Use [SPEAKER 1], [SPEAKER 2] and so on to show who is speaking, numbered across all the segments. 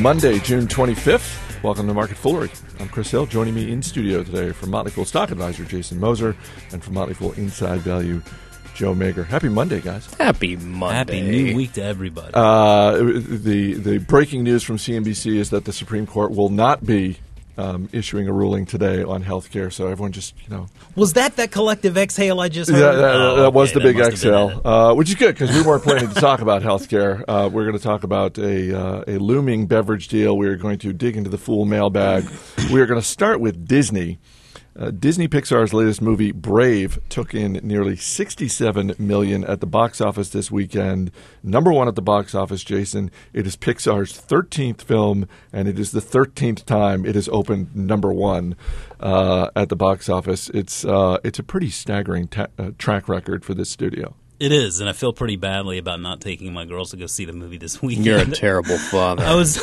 [SPEAKER 1] Monday, June 25th. Welcome to Market Foolery. I'm Chris Hill. Joining me in studio today from Motley Fool Stock Advisor Jason Moser and from Motley Fool Inside Value Joe Magyar. Happy Monday, guys.
[SPEAKER 2] Happy Monday.
[SPEAKER 3] Happy new week to everybody.
[SPEAKER 1] Uh, the the breaking news from CNBC is that the Supreme Court will not be um, issuing a ruling today on health care. So everyone just, you know.
[SPEAKER 3] Was that that collective exhale I just heard?
[SPEAKER 1] Yeah, that,
[SPEAKER 3] Oh,
[SPEAKER 1] that was
[SPEAKER 3] okay,
[SPEAKER 1] the big
[SPEAKER 3] must have been
[SPEAKER 1] exhale, uh, which is good because we weren't planning to talk about health care. Uh, we're going to talk about a, uh, a looming beverage deal. We're going to dig into the fool mailbag. We're going to start with Disney. Uh, Disney Pixar's latest movie Brave took in nearly 67 million at the box office this weekend. Number 1 at the box office, Jason. It is Pixar's 13th film and it is the 13th time it has opened number 1 uh, at the box office. It's uh, it's a pretty staggering ta- uh, track record for this studio.
[SPEAKER 3] It is, and I feel pretty badly about not taking my girls to go see the movie this weekend.
[SPEAKER 2] You're a terrible father.
[SPEAKER 3] I was,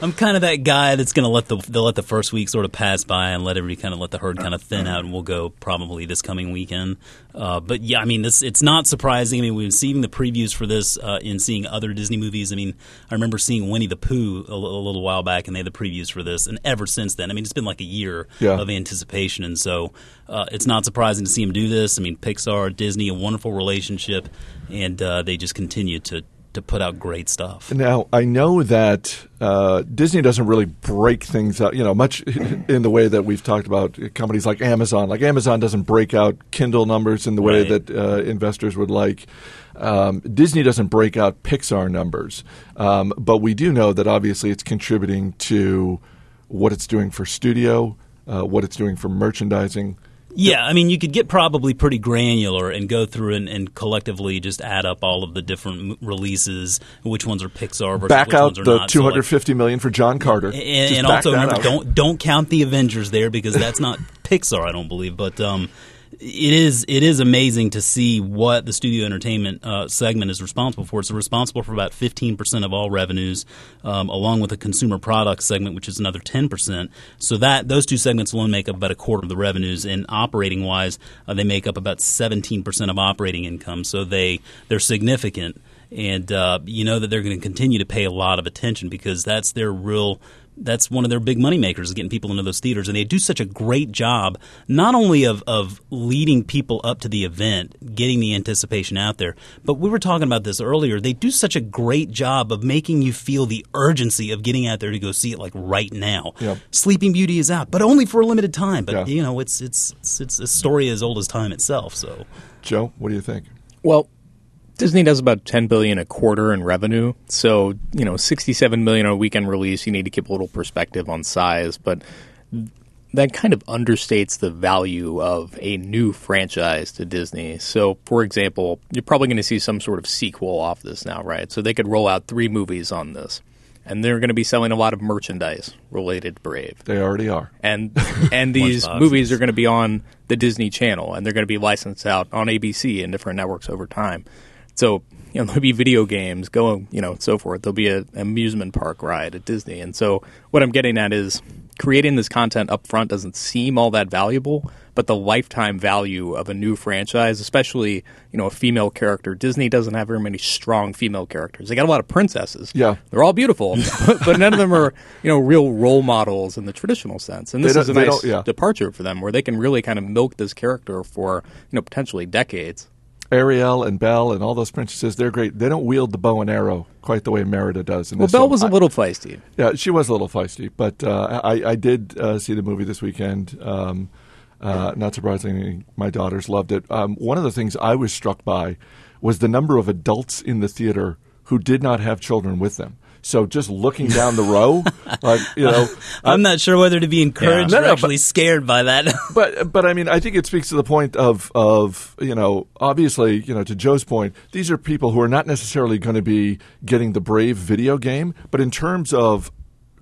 [SPEAKER 3] I'm kind of that guy that's going to let the they'll let the first week sort of pass by and let everybody kind of let the herd kind of thin out, and we'll go probably this coming weekend. Uh, but yeah, I mean, this it's not surprising. I mean, we've been seeing the previews for this uh, in seeing other Disney movies. I mean, I remember seeing Winnie the Pooh a, a little while back, and they had the previews for this, and ever since then, I mean, it's been like a year
[SPEAKER 1] Yeah.
[SPEAKER 3] of anticipation, and so uh, it's not surprising to see him do this. I mean, Pixar, Disney, a wonderful relationship, and uh, they just continue to to put out great stuff.
[SPEAKER 1] Now, I know that uh, Disney doesn't really break things out, you know, much in the way that we've talked about companies like Amazon. Like Amazon doesn't break out Kindle numbers in the way
[SPEAKER 3] Right.
[SPEAKER 1] that uh, investors would like. Um, Disney doesn't break out Pixar numbers, um, but we do know that obviously it's contributing to what it's doing for studio, uh, what it's doing for merchandising.
[SPEAKER 3] Yeah, I mean, you could get probably pretty granular and go through and, and collectively just add up all of the different releases, which ones are Pixar versus
[SPEAKER 1] Back
[SPEAKER 3] which
[SPEAKER 1] out
[SPEAKER 3] ones are
[SPEAKER 1] the
[SPEAKER 3] not. So, like-
[SPEAKER 1] two hundred fifty million for John Carter,
[SPEAKER 3] and, and also remember, don't don't count the Avengers there because that's not Pixar, I don't believe. But um, it is it is amazing to see what the studio entertainment uh, segment is responsible for. It's responsible for about fifteen percent of all revenues, um, along with the consumer products segment, which is another ten percent. So that those two segments alone make up about a quarter of the revenues. And operating wise, uh, they make up about seventeen percent of operating income. So they they're significant and uh, you know that they're going to continue to pay a lot of attention because that's their real that's one of their big money makers is getting people into those theaters and they do such a great job not only of, of leading people up to the event getting the anticipation out there but we were talking about this earlier they do such a great job of making you feel the urgency of getting out there to go see it like right now
[SPEAKER 1] Yep.
[SPEAKER 3] sleeping beauty is out but only for a limited time but
[SPEAKER 1] Yeah.
[SPEAKER 3] you know it's, it's it's it's a story as old as time itself so
[SPEAKER 1] Joe, what do you think?
[SPEAKER 2] well, Disney does about 10 billion a quarter in revenue. So, you know, 67 million on a weekend release, you need to keep a little perspective on size, but that kind of understates the value of a new franchise to Disney. So, for example, you're probably going to see some sort of sequel off this now, right? So they could roll out 3 movies on this. And they're going to be selling a lot of merchandise related to Brave.
[SPEAKER 1] They already are.
[SPEAKER 2] and and these movies are going to be on the Disney Channel, and they're going to be licensed out on ABC and different networks over time. So you know there'll be video games, going you know so forth. There'll be an amusement park ride at Disney, and so what I'm getting at is creating this content up front doesn't seem all that valuable, but the lifetime value of a new franchise, especially you know a female character, Disney doesn't have very many strong female characters. They got a lot of princesses.
[SPEAKER 1] Yeah.
[SPEAKER 2] they're all beautiful, but, but none of them are you know real role models in the traditional sense. And this is a nice
[SPEAKER 1] yeah.
[SPEAKER 2] departure for them, where they can really kind of milk this character for you know potentially decades.
[SPEAKER 1] Ariel and Belle and all those princesses, they're great. They don't wield the bow and arrow quite the way Merida does. In
[SPEAKER 2] Well, Belle
[SPEAKER 1] film.
[SPEAKER 2] was a little feisty.
[SPEAKER 1] yeah, she was a little feisty, but uh, I, I did uh, see the movie this weekend. Um, uh, not surprisingly, my daughters loved it. Um, one of the things I was struck by was the number of adults in the theater who did not have children with them. So just looking down the row, like you know,
[SPEAKER 3] I'm not sure whether to be encouraged
[SPEAKER 1] No,
[SPEAKER 3] or
[SPEAKER 1] no, but-
[SPEAKER 3] actually scared by that.
[SPEAKER 1] but but I mean, I think it speaks to the point of of you know, obviously, you know, to Joe's point, these are people who are not necessarily going to be getting the Brave video game, but in terms of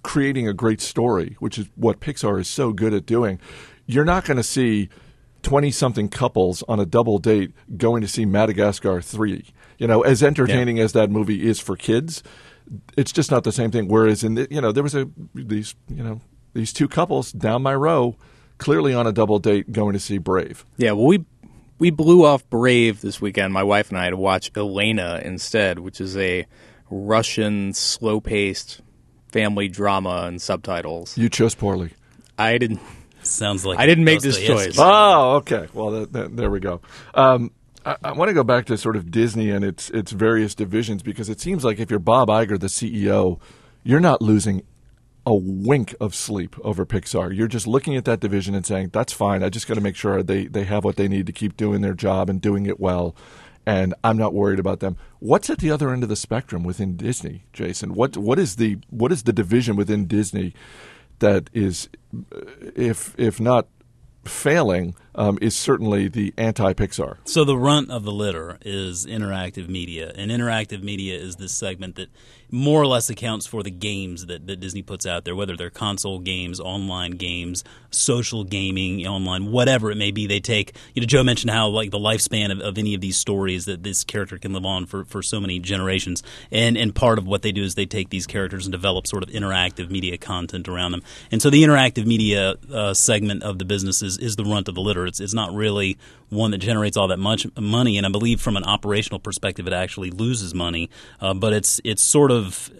[SPEAKER 1] creating a great story, which is what Pixar is so good at doing, you're not going to see. 20 something couples on a double date going to see Madagascar 3. You know, as entertaining as that movie is for kids, it's just not the same thing. Whereas in the, you know, there was a these, you know, these two couples down my row clearly on a double date going to see Brave.
[SPEAKER 2] Yeah, well, we we blew off Brave this weekend. My wife and I to watch Elena instead, which is a Russian slow-paced family drama and subtitles.
[SPEAKER 1] You chose poorly.
[SPEAKER 2] I didn't.
[SPEAKER 3] Sounds like
[SPEAKER 2] I didn't make this choice.
[SPEAKER 1] Oh, okay. Well, that, that, there we go. Um, I, I want to go back to sort of Disney and its its various divisions because it seems like if you're Bob Iger, the CEO, you're not losing a wink of sleep over Pixar. You're just looking at that division and saying, "That's fine. I just got to make sure they they have what they need to keep doing their job and doing it well." And I'm not worried about them. What's at the other end of the spectrum within Disney, Jason? What what is the what is the division within Disney that is, if if not failing, um, is certainly the anti Pixar.
[SPEAKER 3] So the runt of the litter is interactive media, and interactive media is this segment that more or less accounts for the games that, that Disney puts out there, whether they're console games, online games, social gaming, online, whatever it may be. They take, you know, Joe mentioned how like the lifespan of, of any of these stories that this character can live on for, for so many generations, and and part of what they do is they take these characters and develop sort of interactive media content around them, and so the interactive media uh, segment of the business is, is the runt of the litter. It's it's not really one that generates all that much money, and I believe from an operational perspective, it actually loses money. Uh, but it's it's sort of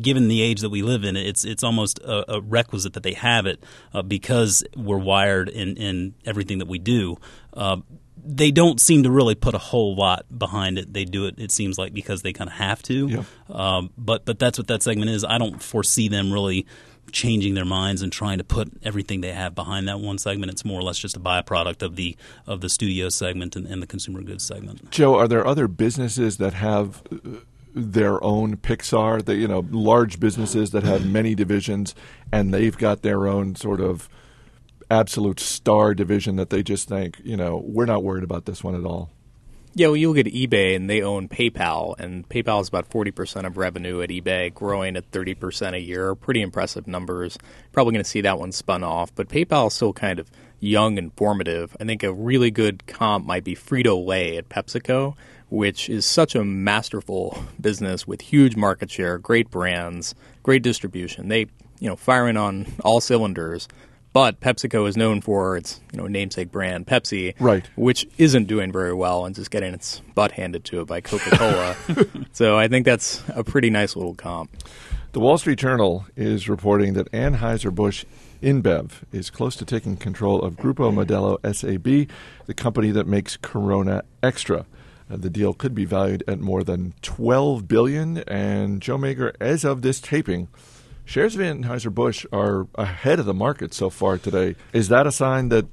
[SPEAKER 3] given the age that we live in, it's it's almost a, a requisite that they have it uh, because we're wired in in everything that we do. Uh, they don't seem to really put a whole lot behind it. They do it, it seems like, because they kind of have to.
[SPEAKER 1] Yeah.
[SPEAKER 3] Um, but but that's what that segment is. I don't foresee them really changing their minds and trying to put everything they have behind that one segment. It's more or less just a byproduct of the of the studio segment and, and the consumer goods segment.
[SPEAKER 1] Joe, are there other businesses that have uh, their own Pixar? That you know, large businesses that have many divisions, and they've got their own sort of absolute star division that they just think, you know, we're not worried about this one at all.
[SPEAKER 2] Yeah, well, you look at eBay and they own PayPal, and PayPal is about 40% of revenue at eBay, growing at 30% a year. Pretty impressive numbers. Probably going to see that one spun off, but PayPal is still kind of young and formative. I think a really good comp might be Frito Lay at PepsiCo, which is such a masterful business with huge market share, great brands, great distribution. They, you know, firing on all cylinders. But PepsiCo is known for its you know namesake brand Pepsi,
[SPEAKER 1] Right.
[SPEAKER 2] which isn't doing very well and just getting its butt handed to it by Coca Cola. so I think that's a pretty nice little comp.
[SPEAKER 1] The Wall Street Journal is reporting that Anheuser-Busch InBev is close to taking control of Grupo Modelo SAB, the company that makes Corona Extra. Uh, the deal could be valued at more than 12 billion and Joe Magyar as of this taping shares of Anheuser-Busch are ahead of the market so far today. Is that a sign that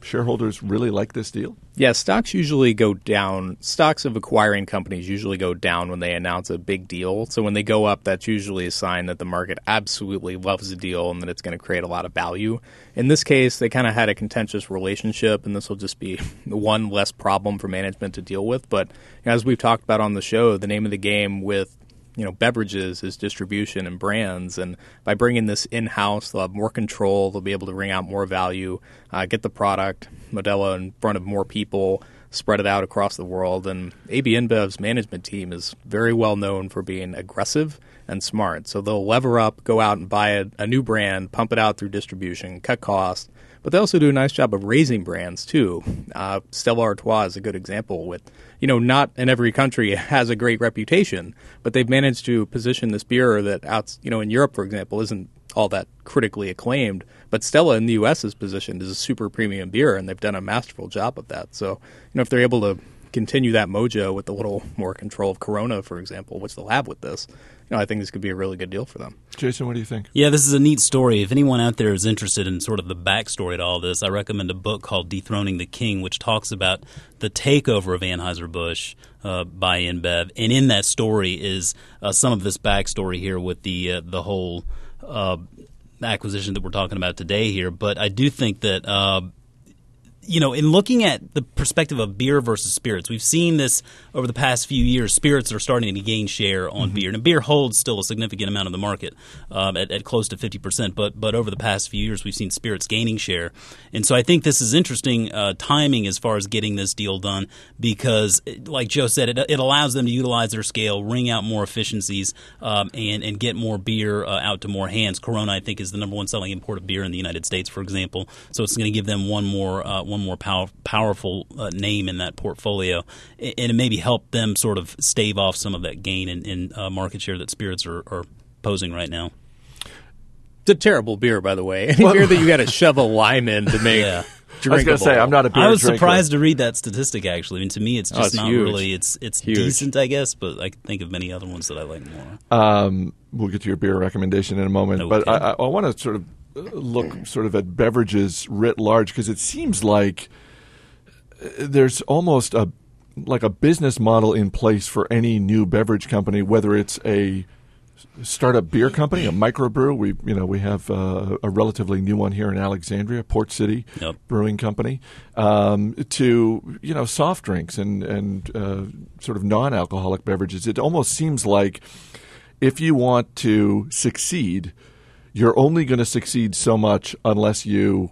[SPEAKER 1] shareholders really like this deal?
[SPEAKER 2] Yeah, stocks usually go down. Stocks of acquiring companies usually go down when they announce a big deal. So when they go up, that's usually a sign that the market absolutely loves the deal and that it's going to create a lot of value. In this case, they kind of had a contentious relationship, and this will just be one less problem for management to deal with. But as we've talked about on the show, the name of the game with you know beverages is distribution and brands. And by bringing this in house they'll have more control. They'll be able to bring out more value uh, get the product Modelo in front of more people spread it out across the world. And AB InBev's management team is very well known for being aggressive and smart so they'll lever up go out and buy a, a new brand pump it out through distribution cut costs but they also do a nice job of raising brands too. Uh, Stella Artois is a good example. With you know, not in every country has a great reputation, but they've managed to position this beer that out you know in Europe, for example, isn't all that critically acclaimed. But Stella in the U.S. is positioned as a super premium beer, and they've done a masterful job of that. So you know, if they're able to continue that mojo with a little more control of Corona, for example, which they'll have with this, you know, I think this could be a really good deal for them.
[SPEAKER 1] Jason, what do you think?
[SPEAKER 3] Yeah, this is a neat story. If anyone out there is interested in sort of the backstory to all this, I recommend a book called Dethroning the King, which talks about the takeover of Anheuser-Busch uh, by InBev. And in that story is uh, some of this backstory here with the, uh, the whole uh, acquisition that we're talking about today here. But I do think that uh, you know, in looking at the perspective of beer versus spirits, we've seen this over the past few years. Spirits are starting to gain share on mm-hmm. beer, and beer holds still a significant amount of the market um, at, at, close to fifty percent. But but over the past few years, we've seen spirits gaining share, and so I think this is interesting uh, timing as far as getting this deal done because, like Joe said, it, it allows them to utilize their scale, wring out more efficiencies, um, and and get more beer uh, out to more hands. Corona, I think, is the number one selling import of beer in the United States, for example. So it's going to give them one more uh, one more power, powerful uh, name in that portfolio, and it maybe help them sort of stave off some of that gain in, in uh, market share that spirits are, are posing right now.
[SPEAKER 2] It's a terrible beer, by the way. Any beer that you got to shove a lime in to make
[SPEAKER 3] Yeah.
[SPEAKER 1] I was going to say I'm not a beer
[SPEAKER 3] I was
[SPEAKER 1] drinker.
[SPEAKER 3] surprised to read that statistic. Actually, I mean, to me, it's
[SPEAKER 2] Oh,
[SPEAKER 3] just
[SPEAKER 2] it's
[SPEAKER 3] not
[SPEAKER 2] huge.
[SPEAKER 3] really. It's it's
[SPEAKER 2] Huge.
[SPEAKER 3] decent, I guess, but I can think of many other ones that I like more.
[SPEAKER 1] Um, we'll get to your beer recommendation in a moment, but
[SPEAKER 3] Okay.
[SPEAKER 1] I, I, I want to sort of look sort of at beverages writ large because it seems like uh, there's almost a like a business model in place for any new beverage company, whether it's a startup beer company, a microbrew. We you know we have uh, a relatively new one here in Alexandria, Port City
[SPEAKER 3] Yep.
[SPEAKER 1] Brewing Company, um, to you know soft drinks and and uh, sort of non-alcoholic beverages. It almost seems like if you want to succeed, you're only going to succeed so much unless you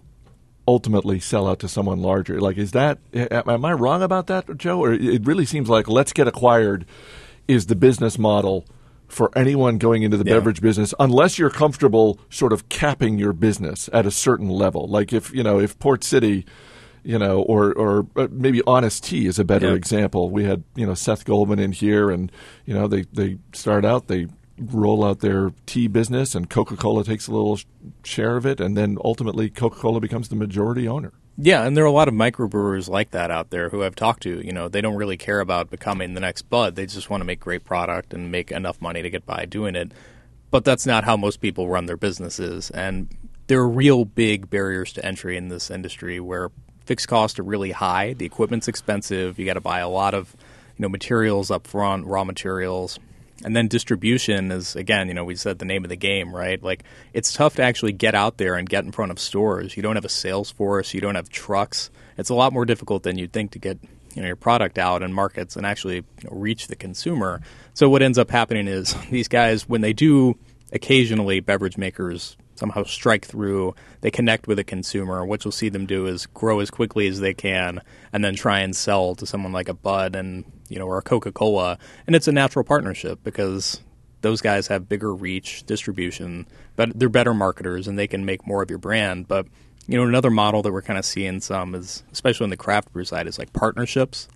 [SPEAKER 1] ultimately sell out to someone larger. Like, is that am I wrong about that, Joe? Or it really seems like let's get acquired is the business model for anyone going into the
[SPEAKER 2] Yeah.
[SPEAKER 1] beverage business, unless you're comfortable sort of capping your business at a certain level. Like if you know if Port City. You know, or or uh, maybe Honest Tea is a better example. We had you know Seth Goldman in here, and you know they they start out they roll out their tea business, and Coca Cola takes a little share of it, and then ultimately Coca Cola becomes the majority owner.
[SPEAKER 2] Yeah, and there are a lot of microbrewers like that out there who I've talked to. You know, they don't really care about becoming the next Bud. They just want to make great product and make enough money to get by doing it. But that's not how most people run their businesses. And there are real big barriers to entry in this industry where fixed costs are really high. The equipment's expensive. You got to buy a lot of, you know, materials up front, raw materials. And then distribution is again, you know, we said the name of the game, right? Like it's tough to actually get out there and get in front of stores. You don't have a sales force, you don't have trucks. It's a lot more difficult than you'd think to get you know your product out in markets and actually you know, reach the consumer. So what ends up happening is these guys when they do occasionally beverage makers somehow strike through, they connect with a consumer. What you'll see them do is grow as quickly as they can and then try and sell to someone like a Bud and you know or a Coca-Cola. And it's a natural partnership because those guys have bigger reach, distribution, but they're better marketers and they can make more of your brand. But you know, another model that we're kind of seeing some is, especially on the craft brew side, is like partnerships,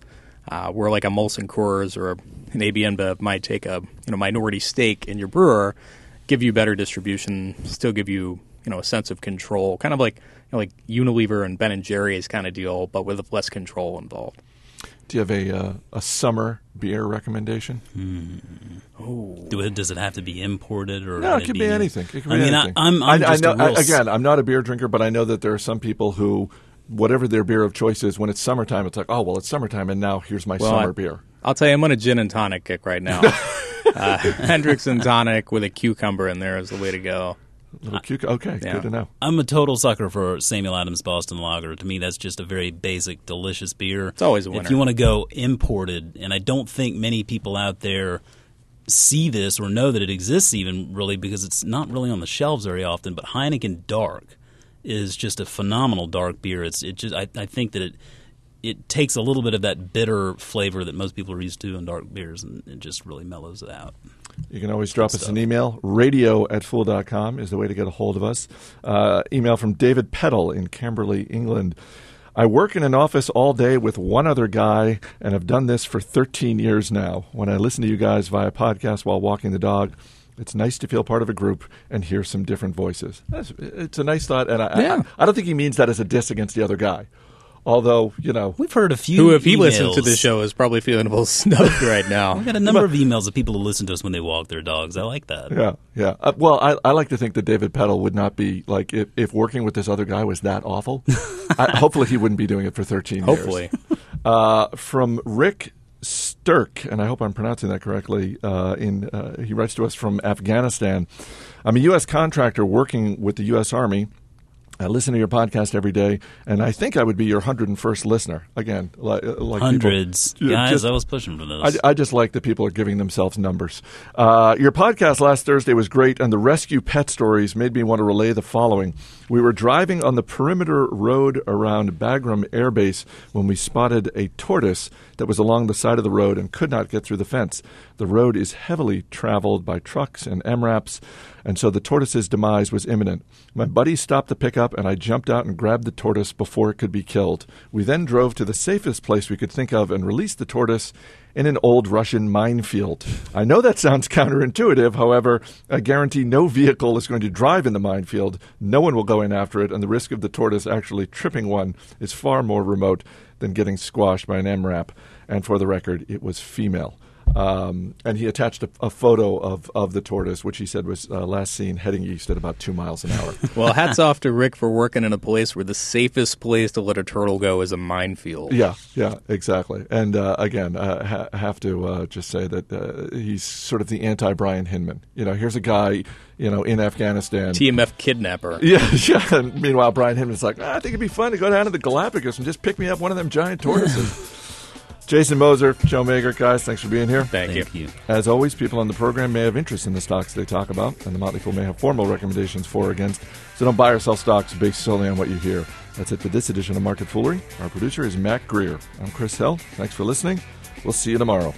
[SPEAKER 2] uh, where like a Molson Coors or an AB InBev might take a you know minority stake in your brewer, give you better distribution, still give you you know a sense of control, kind of like like Unilever and Ben and Jerry's kind of deal, but with less control involved.
[SPEAKER 1] Do you have a uh, a summer beer recommendation?
[SPEAKER 3] Do it, does it have to be imported or?
[SPEAKER 1] No,
[SPEAKER 3] can
[SPEAKER 1] it could be anything. It could
[SPEAKER 3] I
[SPEAKER 1] be
[SPEAKER 3] mean,
[SPEAKER 1] anything.
[SPEAKER 3] I, I'm, I'm
[SPEAKER 1] I,
[SPEAKER 3] just
[SPEAKER 1] know,
[SPEAKER 3] a real
[SPEAKER 1] I- again, I'm not a beer drinker, but I know that there are some people who, whatever their beer of choice is, when it's summertime, it's like, oh well, it's summertime, and now here's my
[SPEAKER 2] Well,
[SPEAKER 1] summer
[SPEAKER 2] I-
[SPEAKER 1] beer.
[SPEAKER 2] I'll tell you, I'm on a gin and tonic kick right now. uh, Hendrick's and tonic with a cucumber in there is the way to go.
[SPEAKER 1] Little cuc- okay,
[SPEAKER 2] yeah.
[SPEAKER 1] good to know.
[SPEAKER 3] I'm a total sucker for Samuel Adams Boston Lager. To me, that's just a very basic, delicious beer. It's
[SPEAKER 2] always a winner.
[SPEAKER 3] If you want to go imported, and I don't think many people out there see this or know that it exists even really because it's not really on the shelves very often. But Heineken Dark is just a phenomenal dark beer. It's it just I, I think that it it takes a little bit of that bitter flavor that most people are used to in dark beers, and it just really mellows it out.
[SPEAKER 1] You can always drop us an email. Radio at fool.com is the way to get a hold of us. Uh, email from David Peddle in Camberley, England. I work in an office all day with one other guy and have done this for 13 years now. When I listen to you guys via podcast while walking the dog, it's nice to feel part of a group and hear some different voices. That's, it's a nice thought, and I,
[SPEAKER 2] Yeah.
[SPEAKER 1] I, I don't think he means that as a diss against the other guy. Although, you know,
[SPEAKER 3] We've heard a few.
[SPEAKER 2] Who, if he listens to
[SPEAKER 3] emails.
[SPEAKER 2] the show, is probably feeling a little snubbed right now.
[SPEAKER 3] We've got a number of emails of people who listen to us when they walk their dogs. I like that.
[SPEAKER 1] Yeah, yeah. Uh, well, I, I like to think that David Peddle would not be like if, if working with this other guy was that awful. I, hopefully, he wouldn't be doing it for thirteen
[SPEAKER 2] Hopefully.
[SPEAKER 1] years. Uh, from Rick Sturk, and I hope I'm pronouncing that correctly. Uh, in uh, he writes to us from Afghanistan. I'm a U.S. contractor working with the U.S. Army. I listen to your podcast every day, and I think I would be your 101st listener. Again, like, like people-
[SPEAKER 3] Hundreds.
[SPEAKER 1] Yeah,
[SPEAKER 3] Guys,
[SPEAKER 1] just-
[SPEAKER 3] I was pushing for this.
[SPEAKER 1] I, I just like that people are giving themselves numbers. Uh, your podcast last Thursday was great, and the rescue pet stories made me want to relay the following. We were driving on the perimeter road around Bagram Air Base when we spotted a tortoise that was along the side of the road and could not get through the fence. The road is heavily traveled by trucks and MRAPs, and so the tortoise's demise was imminent. My buddy stopped the pickup, and I jumped out and grabbed the tortoise before it could be killed. We then drove to the safest place we could think of and released the tortoise in an old Russian minefield. I know that sounds counterintuitive, however, I guarantee no vehicle is going to drive in the minefield. No one will go in after it, and the risk of the tortoise actually tripping one is far more remote than getting squashed by an MRAP. And for the record, it was female. Um, and he attached a, a, photo of, of the tortoise, which he said was uh, last seen heading east at about two miles an hour.
[SPEAKER 2] well, hats off to Rick for working in a place where the safest place to let a turtle go is a minefield.
[SPEAKER 1] Yeah, yeah, exactly. And uh, again, uh, ha- have to uh, just say that uh, he's sort of the anti Brian Hinman. You know, here's a guy, you know, in Afghanistan.
[SPEAKER 2] TMF kidnapper.
[SPEAKER 1] Yeah, yeah. And meanwhile, Brian Hinman's like, ah, I think it'd be fun to go down to the Galapagos and just pick me up one of them giant tortoises. Jason Moser, Joe Magyar, guys, thanks for being here.
[SPEAKER 2] Thank,
[SPEAKER 3] Thank you.
[SPEAKER 2] you.
[SPEAKER 1] As always, people on the program may have interest in the stocks they talk about, and the Motley Fool may have formal recommendations for or against. So don't buy or sell stocks based solely on what you hear. That's it for this edition of Market Foolery. Our producer is Mac Greer. I'm Chris Hill. Thanks for listening. We'll see you tomorrow.